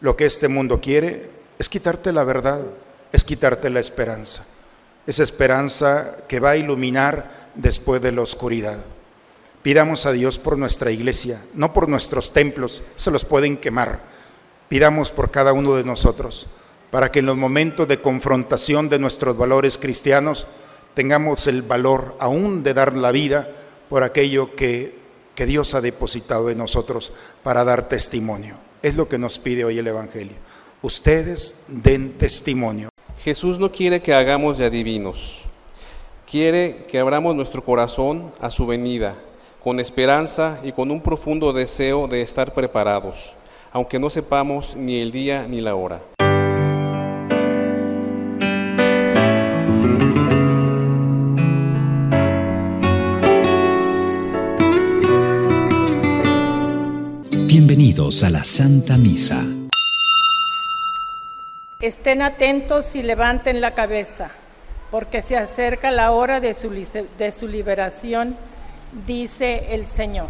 Lo que este mundo quiere es quitarte la verdad, es quitarte la esperanza. Esa esperanza que va a iluminar después de la oscuridad. Pidamos a Dios por nuestra iglesia, no por nuestros templos, se los pueden quemar. Pidamos por cada uno de nosotros, para que en los momentos de confrontación de nuestros valores cristianos tengamos el valor aún de dar la vida por aquello que, que Dios ha depositado en nosotros para dar testimonio. Es lo que nos pide hoy el Evangelio. Ustedes den testimonio. Jesús no quiere que hagamos de adivinos, quiere que abramos nuestro corazón a su venida con esperanza y con un profundo deseo de estar preparados, aunque no sepamos ni el día ni la hora. Bienvenidos a la Santa Misa. Estén atentos y levanten la cabeza, porque se acerca la hora de su, de su liberación dice el Señor.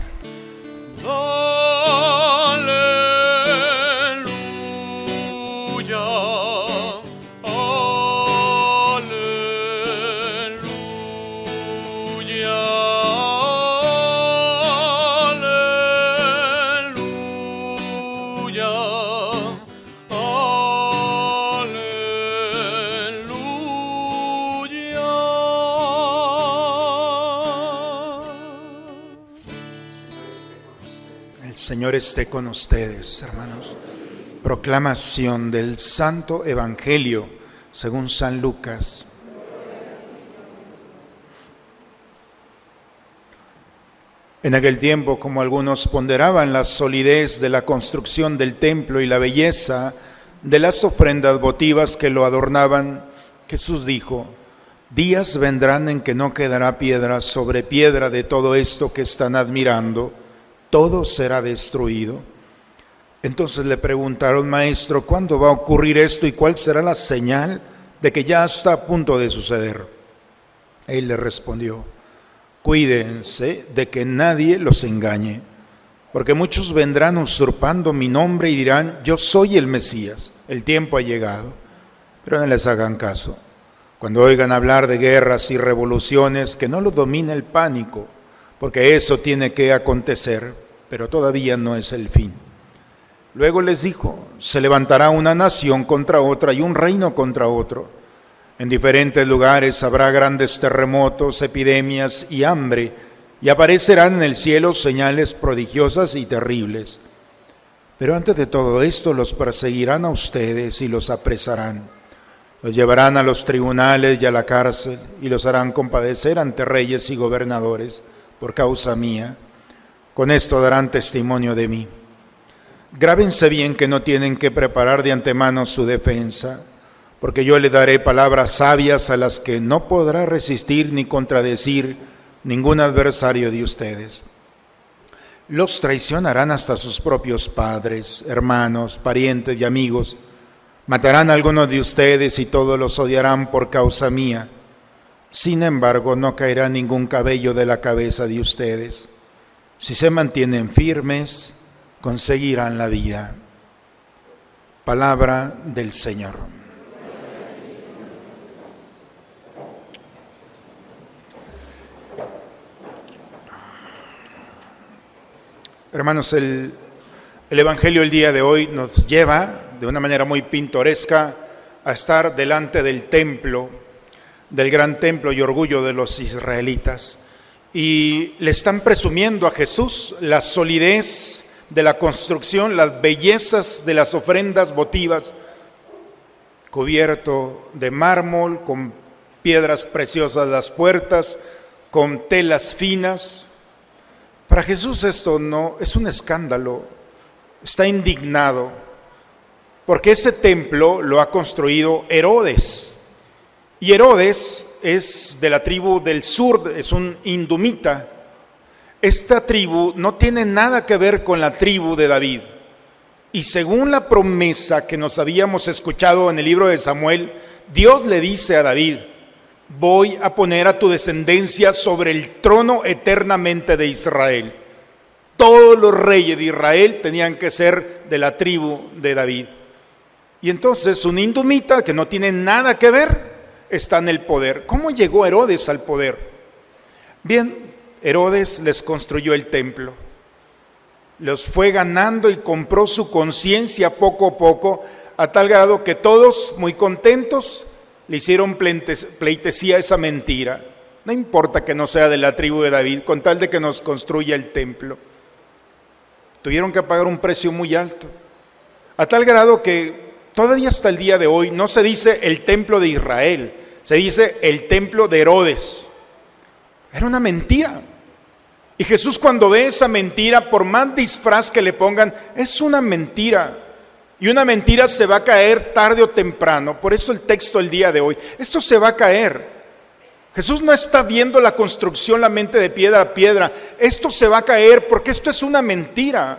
Señor esté con ustedes, hermanos. Proclamación del Santo Evangelio según San Lucas. En aquel tiempo, como algunos ponderaban la solidez de la construcción del templo y la belleza de las ofrendas votivas que lo adornaban, Jesús dijo, días vendrán en que no quedará piedra sobre piedra de todo esto que están admirando todo será destruido. Entonces le preguntaron, maestro, ¿cuándo va a ocurrir esto y cuál será la señal de que ya está a punto de suceder? Él le respondió, cuídense de que nadie los engañe, porque muchos vendrán usurpando mi nombre y dirán, yo soy el Mesías, el tiempo ha llegado, pero no les hagan caso. Cuando oigan hablar de guerras y revoluciones, que no los domine el pánico porque eso tiene que acontecer, pero todavía no es el fin. Luego les dijo, se levantará una nación contra otra y un reino contra otro. En diferentes lugares habrá grandes terremotos, epidemias y hambre, y aparecerán en el cielo señales prodigiosas y terribles. Pero antes de todo esto los perseguirán a ustedes y los apresarán. Los llevarán a los tribunales y a la cárcel y los harán compadecer ante reyes y gobernadores por causa mía. Con esto darán testimonio de mí. Grábense bien que no tienen que preparar de antemano su defensa, porque yo le daré palabras sabias a las que no podrá resistir ni contradecir ningún adversario de ustedes. Los traicionarán hasta sus propios padres, hermanos, parientes y amigos. Matarán a algunos de ustedes y todos los odiarán por causa mía. Sin embargo, no caerá ningún cabello de la cabeza de ustedes. Si se mantienen firmes, conseguirán la vida. Palabra del Señor. Hermanos, el, el Evangelio el día de hoy nos lleva de una manera muy pintoresca a estar delante del templo del gran templo y orgullo de los israelitas. Y le están presumiendo a Jesús la solidez de la construcción, las bellezas de las ofrendas votivas, cubierto de mármol, con piedras preciosas las puertas, con telas finas. Para Jesús esto no es un escándalo, está indignado, porque ese templo lo ha construido Herodes y Herodes es de la tribu del sur, es un indumita. Esta tribu no tiene nada que ver con la tribu de David. Y según la promesa que nos habíamos escuchado en el libro de Samuel, Dios le dice a David, voy a poner a tu descendencia sobre el trono eternamente de Israel. Todos los reyes de Israel tenían que ser de la tribu de David. Y entonces un indumita que no tiene nada que ver está en el poder. ¿Cómo llegó Herodes al poder? Bien, Herodes les construyó el templo. Los fue ganando y compró su conciencia poco a poco, a tal grado que todos, muy contentos, le hicieron pleitesía esa mentira. No importa que no sea de la tribu de David, con tal de que nos construya el templo. Tuvieron que pagar un precio muy alto, a tal grado que todavía hasta el día de hoy no se dice el templo de Israel, se dice el templo de Herodes. Era una mentira. Y Jesús cuando ve esa mentira, por más disfraz que le pongan, es una mentira. Y una mentira se va a caer tarde o temprano. Por eso el texto el día de hoy. Esto se va a caer. Jesús no está viendo la construcción, la mente de piedra a piedra. Esto se va a caer porque esto es una mentira.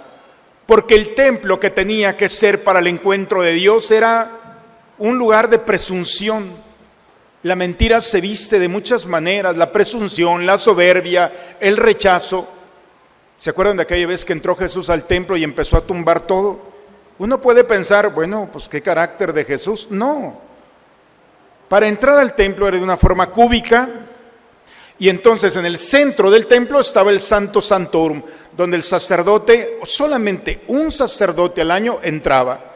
Porque el templo que tenía que ser para el encuentro de Dios era un lugar de presunción la mentira se viste de muchas maneras, la presunción, la soberbia, el rechazo. ¿Se acuerdan de aquella vez que entró Jesús al templo y empezó a tumbar todo? Uno puede pensar, bueno, pues qué carácter de Jesús. No. Para entrar al templo era de una forma cúbica y entonces en el centro del templo estaba el Santo Santorum, donde el sacerdote, solamente un sacerdote al año entraba.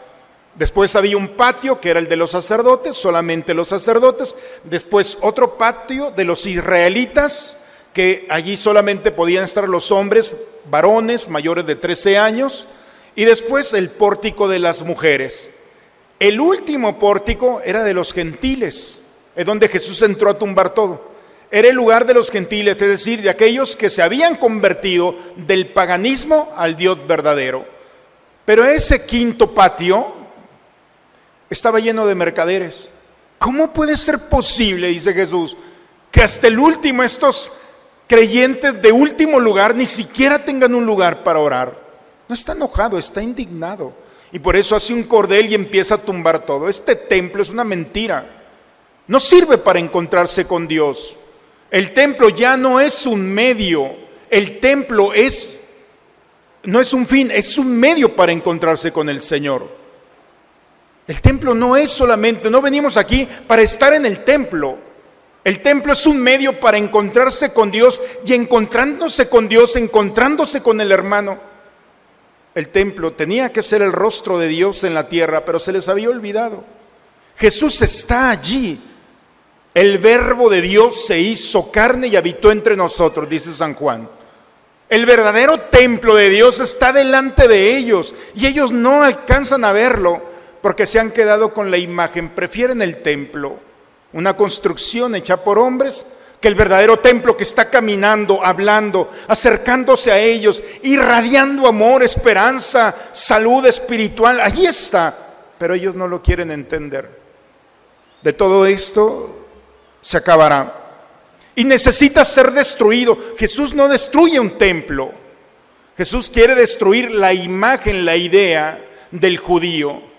Después había un patio que era el de los sacerdotes, solamente los sacerdotes. Después otro patio de los israelitas, que allí solamente podían estar los hombres, varones mayores de 13 años. Y después el pórtico de las mujeres. El último pórtico era de los gentiles, es donde Jesús entró a tumbar todo. Era el lugar de los gentiles, es decir, de aquellos que se habían convertido del paganismo al Dios verdadero. Pero ese quinto patio estaba lleno de mercaderes. ¿Cómo puede ser posible, dice Jesús, que hasta el último estos creyentes de último lugar ni siquiera tengan un lugar para orar? No está enojado, está indignado. Y por eso hace un cordel y empieza a tumbar todo. Este templo es una mentira. No sirve para encontrarse con Dios. El templo ya no es un medio. El templo es no es un fin, es un medio para encontrarse con el Señor. El templo no es solamente, no venimos aquí para estar en el templo. El templo es un medio para encontrarse con Dios y encontrándose con Dios, encontrándose con el hermano. El templo tenía que ser el rostro de Dios en la tierra, pero se les había olvidado. Jesús está allí. El verbo de Dios se hizo carne y habitó entre nosotros, dice San Juan. El verdadero templo de Dios está delante de ellos y ellos no alcanzan a verlo porque se han quedado con la imagen, prefieren el templo, una construcción hecha por hombres, que el verdadero templo que está caminando, hablando, acercándose a ellos, irradiando amor, esperanza, salud espiritual, allí está, pero ellos no lo quieren entender. De todo esto se acabará. Y necesita ser destruido. Jesús no destruye un templo. Jesús quiere destruir la imagen, la idea del judío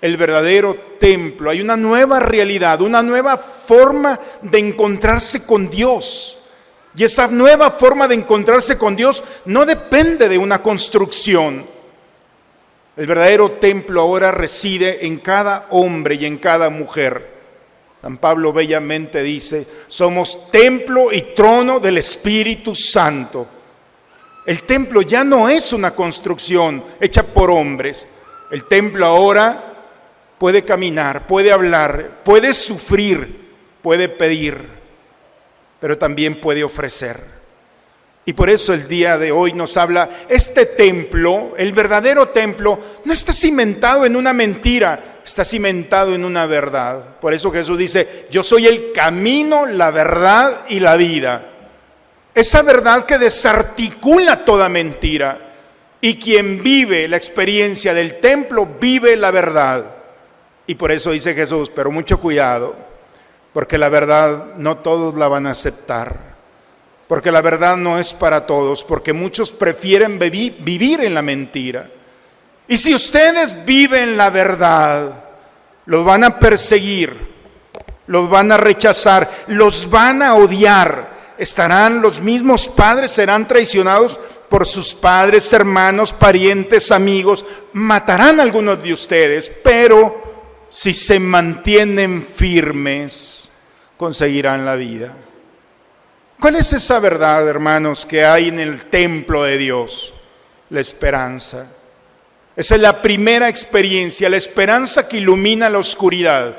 el verdadero templo. Hay una nueva realidad, una nueva forma de encontrarse con Dios. Y esa nueva forma de encontrarse con Dios no depende de una construcción. El verdadero templo ahora reside en cada hombre y en cada mujer. San Pablo bellamente dice, somos templo y trono del Espíritu Santo. El templo ya no es una construcción hecha por hombres. El templo ahora puede caminar, puede hablar, puede sufrir, puede pedir, pero también puede ofrecer. Y por eso el día de hoy nos habla, este templo, el verdadero templo, no está cimentado en una mentira, está cimentado en una verdad. Por eso Jesús dice, yo soy el camino, la verdad y la vida. Esa verdad que desarticula toda mentira. Y quien vive la experiencia del templo, vive la verdad. Y por eso dice Jesús, pero mucho cuidado, porque la verdad no todos la van a aceptar, porque la verdad no es para todos, porque muchos prefieren vivir en la mentira. Y si ustedes viven la verdad, los van a perseguir, los van a rechazar, los van a odiar. Estarán los mismos padres, serán traicionados por sus padres, hermanos, parientes, amigos. Matarán a algunos de ustedes, pero si se mantienen firmes, conseguirán la vida. ¿Cuál es esa verdad, hermanos, que hay en el templo de Dios? La esperanza. Esa es la primera experiencia, la esperanza que ilumina la oscuridad.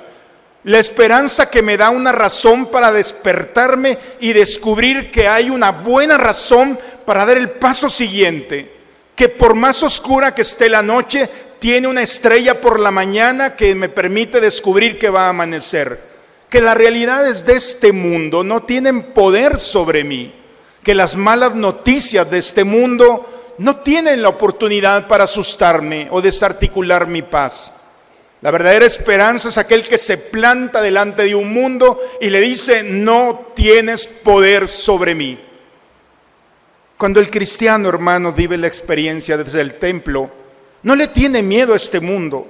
La esperanza que me da una razón para despertarme y descubrir que hay una buena razón para dar el paso siguiente. Que por más oscura que esté la noche, tiene una estrella por la mañana que me permite descubrir que va a amanecer que las realidades de este mundo no tienen poder sobre mí, que las malas noticias de este mundo no tienen la oportunidad para asustarme o desarticular mi paz. La verdadera esperanza es aquel que se planta delante de un mundo y le dice, no tienes poder sobre mí. Cuando el cristiano, hermano, vive la experiencia desde el templo, no le tiene miedo a este mundo,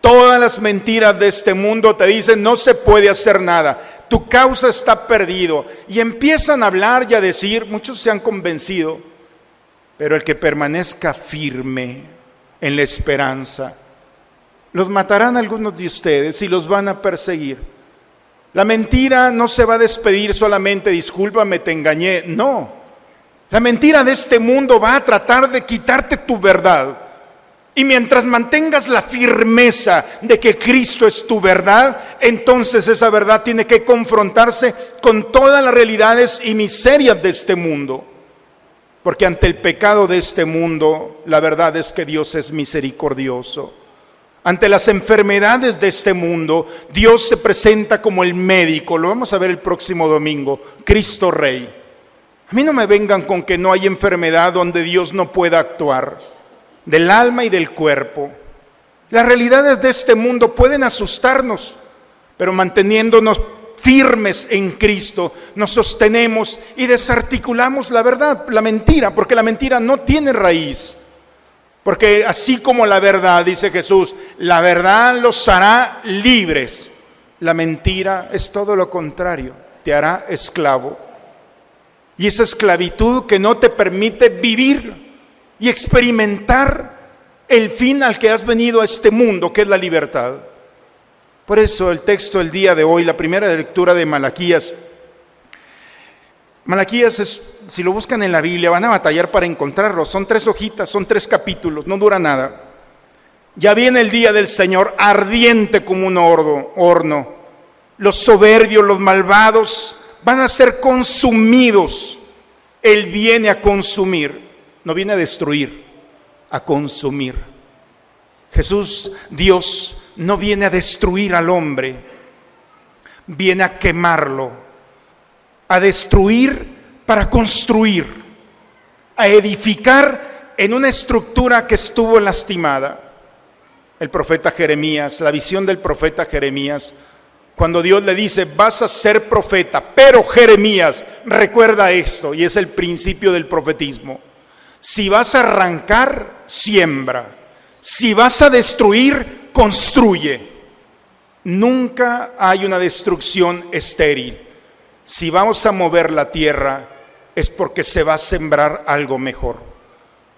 Todas las mentiras de este mundo te dicen no se puede hacer nada, tu causa está perdido. Y empiezan a hablar y a decir, muchos se han convencido, pero el que permanezca firme en la esperanza, los matarán algunos de ustedes y los van a perseguir. La mentira no se va a despedir solamente, discúlpame, te engañé. No, la mentira de este mundo va a tratar de quitarte tu verdad y mientras mantengas la firmeza de que Cristo es tu verdad, entonces esa verdad tiene que confrontarse con todas las realidades y miserias de este mundo. Porque ante el pecado de este mundo, la verdad es que Dios es misericordioso. Ante las enfermedades de este mundo, Dios se presenta como el médico. Lo vamos a ver el próximo domingo. Cristo Rey. A mí no me vengan con que no hay enfermedad donde Dios no pueda actuar del alma y del cuerpo. Las realidades de este mundo pueden asustarnos, pero manteniéndonos firmes en Cristo, nos sostenemos y desarticulamos la verdad, la mentira, porque la mentira no tiene raíz. Porque así como la verdad, dice Jesús, la verdad los hará libres. La mentira es todo lo contrario, te hará esclavo. Y esa esclavitud que no te permite vivir y experimentar el fin al que has venido a este mundo, que es la libertad. Por eso el texto del día de hoy, la primera lectura de Malaquías, Malaquías es, si lo buscan en la Biblia, van a batallar para encontrarlo. Son tres hojitas, son tres capítulos, no dura nada. Ya viene el día del Señor ardiente como un horno. Los soberbios, los malvados van a ser consumidos. Él viene a consumir no viene a destruir, a consumir. Jesús, Dios, no viene a destruir al hombre, viene a quemarlo, a destruir para construir, a edificar en una estructura que estuvo lastimada. El profeta Jeremías, la visión del profeta Jeremías, cuando Dios le dice, vas a ser profeta, pero Jeremías, recuerda esto, y es el principio del profetismo. Si vas a arrancar, siembra. Si vas a destruir, construye. Nunca hay una destrucción estéril. Si vamos a mover la tierra, es porque se va a sembrar algo mejor.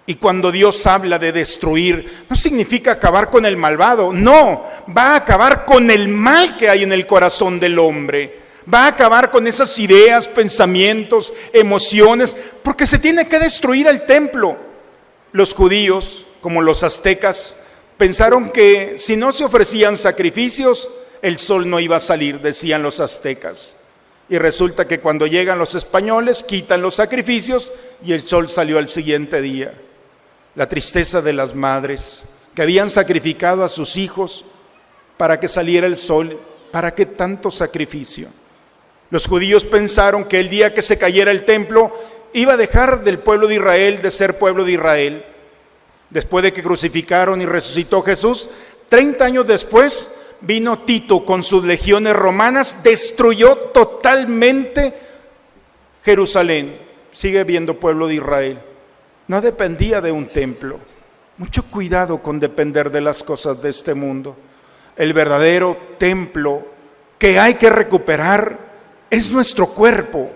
Y cuando Dios habla de destruir, no significa acabar con el malvado, no, va a acabar con el mal que hay en el corazón del hombre va a acabar con esas ideas, pensamientos, emociones, porque se tiene que destruir el templo. Los judíos, como los aztecas, pensaron que si no se ofrecían sacrificios, el sol no iba a salir, decían los aztecas. Y resulta que cuando llegan los españoles, quitan los sacrificios y el sol salió al siguiente día. La tristeza de las madres que habían sacrificado a sus hijos para que saliera el sol. ¿Para qué tanto sacrificio? Los judíos pensaron que el día que se cayera el templo iba a dejar del pueblo de Israel de ser pueblo de Israel. Después de que crucificaron y resucitó Jesús, 30 años después vino Tito con sus legiones romanas, destruyó totalmente Jerusalén. Sigue viendo pueblo de Israel. No dependía de un templo. Mucho cuidado con depender de las cosas de este mundo. El verdadero templo que hay que recuperar es nuestro cuerpo,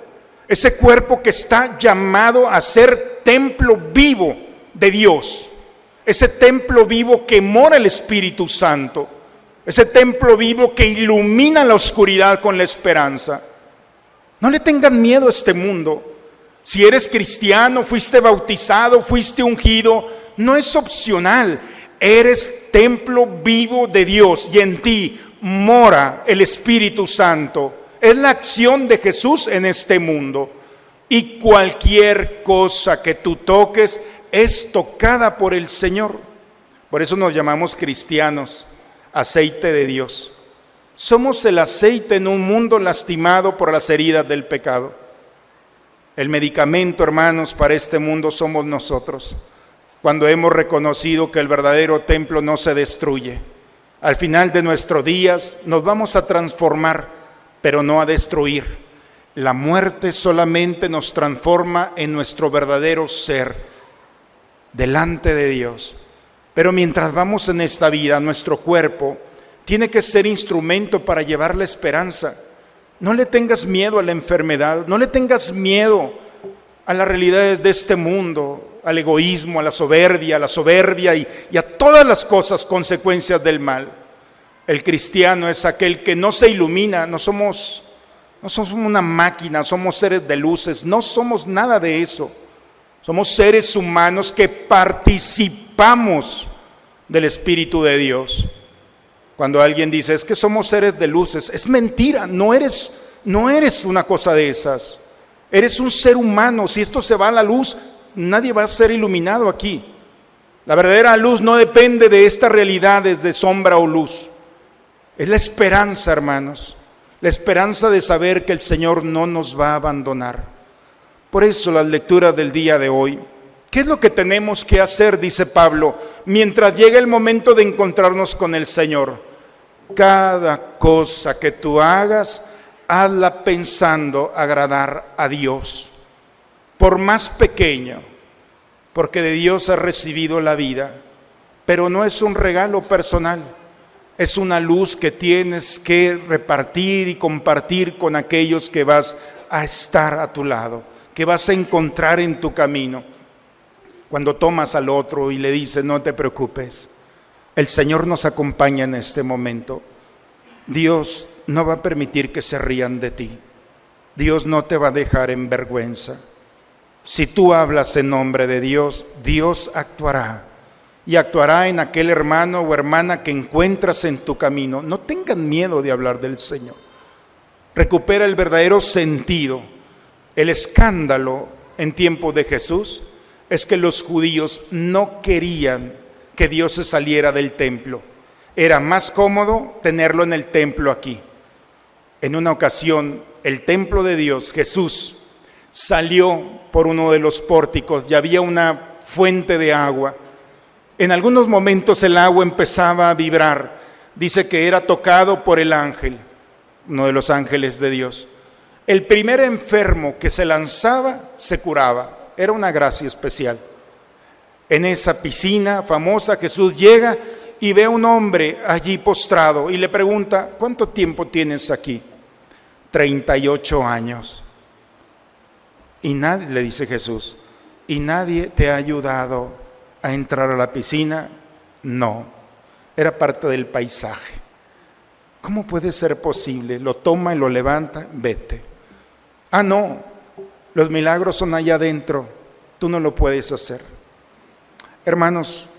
ese cuerpo que está llamado a ser templo vivo de Dios, ese templo vivo que mora el Espíritu Santo. ese templo vivo que ilumina la oscuridad con la esperanza. No le tengan miedo a este mundo. Si eres cristiano, fuiste bautizado, fuiste ungido, no es opcional. Eres templo vivo de Dios y en ti mora el Espíritu Santo. Es la acción de Jesús en este mundo. Y cualquier cosa que tú toques es tocada por el Señor. Por eso nos llamamos cristianos, aceite de Dios. Somos el aceite en un mundo lastimado por las heridas del pecado. El medicamento, hermanos, para este mundo somos nosotros, cuando hemos reconocido que el verdadero templo no se destruye. Al final de nuestros días nos vamos a transformar, pero no a destruir. La muerte solamente nos transforma en nuestro verdadero ser delante de Dios. Pero mientras vamos en esta vida, nuestro cuerpo tiene que ser instrumento para llevar la esperanza. No le tengas miedo a la enfermedad, no le tengas miedo a las realidades de este mundo, al egoísmo, a la soberbia, a la soberbia y, a todas las cosas consecuencias del mal. El cristiano es aquel que no se ilumina, no somos no somos una máquina, somos seres de luces, no somos nada de eso. Somos seres humanos que participamos del Espíritu de Dios. Cuando alguien dice, es que somos seres de luces, es mentira, no eres, no eres una cosa de esas. Eres un ser humano, si esto se va a la luz, nadie va a ser iluminado aquí. La verdadera luz no depende de estas realidades de sombra o luz. Es la esperanza, hermanos la esperanza de saber que el Señor no nos va a abandonar. Por eso la lectura del día de hoy. ¿Qué es lo que tenemos que hacer, dice Pablo, mientras llegue el momento de encontrarnos con el Señor? Cada cosa que tú hagas, hazla pensando agradar a Dios, por más pequeño, porque de Dios has recibido la vida, pero no es un regalo personal es una luz que tienes que repartir y compartir con aquellos que vas a estar a tu lado, que vas a encontrar en tu camino. Cuando tomas al otro y le dices, no te preocupes, el Señor nos acompaña en este momento. Dios no va a permitir que se rían de ti. Dios no te va a dejar en vergüenza. Si tú hablas en nombre de Dios, Dios actuará y actuará en aquel hermano o hermana que encuentras en tu camino. No tengan miedo de hablar del Señor. Recupera el verdadero sentido. El escándalo en tiempo de Jesús es que los judíos no querían que Dios se saliera del templo. Era más cómodo tenerlo en el templo aquí. En una ocasión, el templo de Dios, Jesús, salió por uno de los pórticos y había una fuente de agua en algunos momentos el agua empezaba a vibrar. Dice que era tocado por el ángel, uno de los ángeles de Dios. El primer enfermo que se lanzaba se curaba. Era una gracia especial. En esa piscina famosa Jesús llega y ve a un hombre allí postrado y le pregunta, ¿cuánto tiempo tienes aquí? 38 años. Y nadie, le dice Jesús, y nadie te ha ayudado a entrar a la piscina? No, era parte del paisaje. ¿Cómo puede ser posible? Lo toma y lo levanta, vete. Ah, no, los milagros son allá adentro, tú no lo puedes hacer. Hermanos,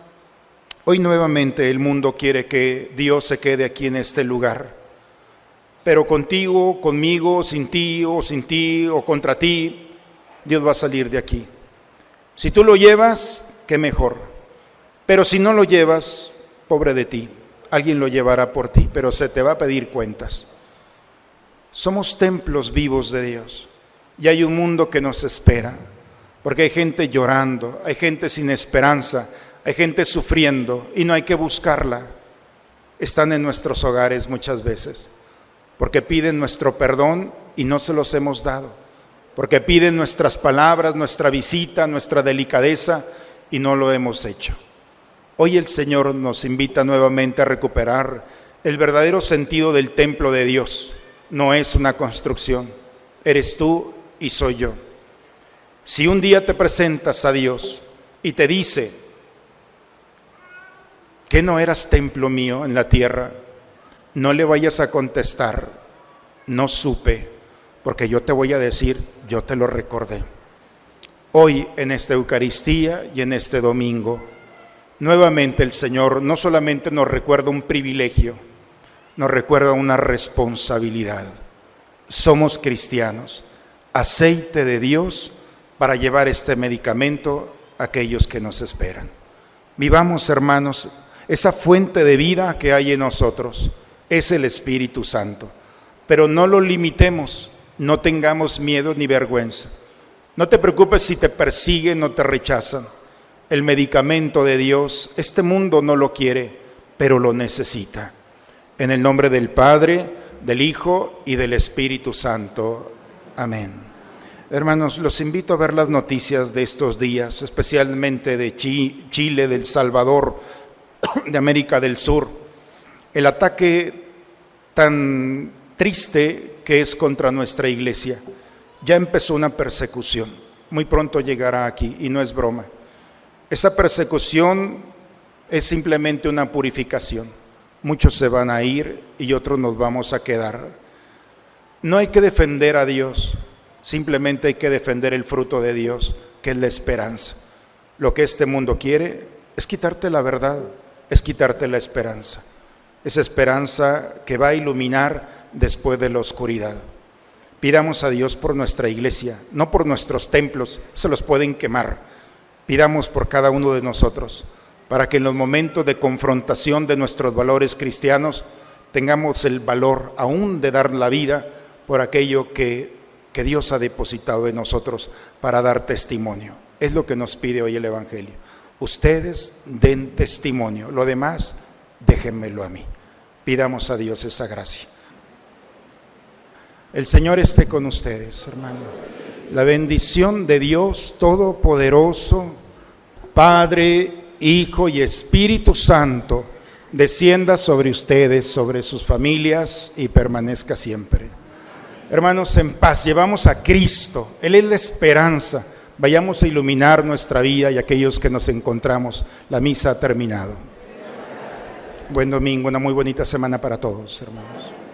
hoy nuevamente el mundo quiere que Dios se quede aquí en este lugar, pero contigo, conmigo, sin ti o sin ti o contra ti, Dios va a salir de aquí. Si tú lo llevas, qué mejor. Pero si no lo llevas, pobre de ti, alguien lo llevará por ti, pero se te va a pedir cuentas. Somos templos vivos de Dios y hay un mundo que nos espera, porque hay gente llorando, hay gente sin esperanza, hay gente sufriendo y no hay que buscarla. Están en nuestros hogares muchas veces, porque piden nuestro perdón y no se los hemos dado, porque piden nuestras palabras, nuestra visita, nuestra delicadeza, y no lo hemos hecho. Hoy el Señor nos invita nuevamente a recuperar el verdadero sentido del templo de Dios. No es una construcción, eres tú y soy yo. Si un día te presentas a Dios y te dice que no eras templo mío en la tierra, no le vayas a contestar, no supe, porque yo te voy a decir, yo te lo recordé. Hoy en esta Eucaristía y en este domingo, nuevamente el Señor no solamente nos recuerda un privilegio, nos recuerda una responsabilidad. Somos cristianos, aceite de Dios para llevar este medicamento a aquellos que nos esperan. Vivamos, hermanos, esa fuente de vida que hay en nosotros es el Espíritu Santo. Pero no lo limitemos, no tengamos miedo ni vergüenza. No te preocupes si te persiguen o te rechazan. El medicamento de Dios, este mundo no lo quiere, pero lo necesita. En el nombre del Padre, del Hijo y del Espíritu Santo. Amén. Hermanos, los invito a ver las noticias de estos días, especialmente de Chile, del Salvador, de América del Sur. El ataque tan triste que es contra nuestra iglesia. Ya empezó una persecución, muy pronto llegará aquí y no es broma. Esa persecución es simplemente una purificación. Muchos se van a ir y otros nos vamos a quedar. No hay que defender a Dios, simplemente hay que defender el fruto de Dios, que es la esperanza. Lo que este mundo quiere es quitarte la verdad, es quitarte la esperanza esa esperanza que va a iluminar después de la oscuridad. Pidamos a Dios por nuestra iglesia, no por nuestros templos, se los pueden quemar. Pidamos por cada uno de nosotros, para que en los momentos de confrontación de nuestros valores cristianos tengamos el valor aún de dar la vida por aquello que, que Dios ha depositado en nosotros para dar testimonio. Es lo que nos pide hoy el Evangelio. Ustedes den testimonio, lo demás déjenmelo a mí. Pidamos a Dios esa gracia. El Señor esté con ustedes, hermano. La bendición de Dios Todopoderoso, Padre, Hijo y Espíritu Santo, descienda sobre ustedes, sobre sus familias y permanezca siempre. Hermanos, en paz, llevamos a Cristo, Él es la esperanza. Vayamos a iluminar nuestra vida y aquellos que nos encontramos. La misa ha terminado. Buen domingo, una muy bonita semana para todos, hermanos.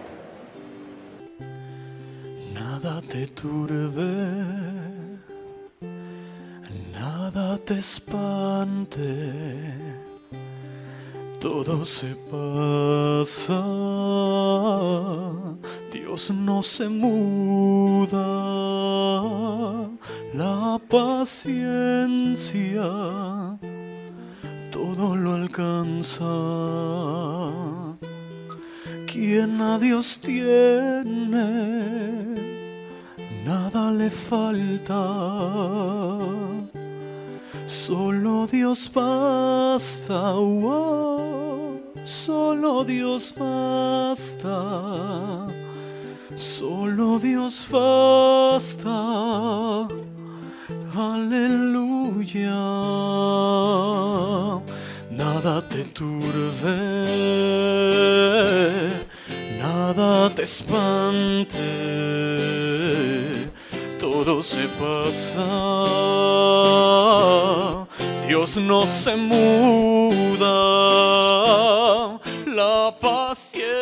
Te turbe, nada te espante, todo se pasa, Dios no se muda, la paciencia todo lo alcanza. Quien a Dios tiene, nada le falta. Solo Dios basta, solo Dios basta, solo Dios basta. Aleluya. Nada te turbe, nada te espante, todo se pasa, Dios no se muda, la paciencia.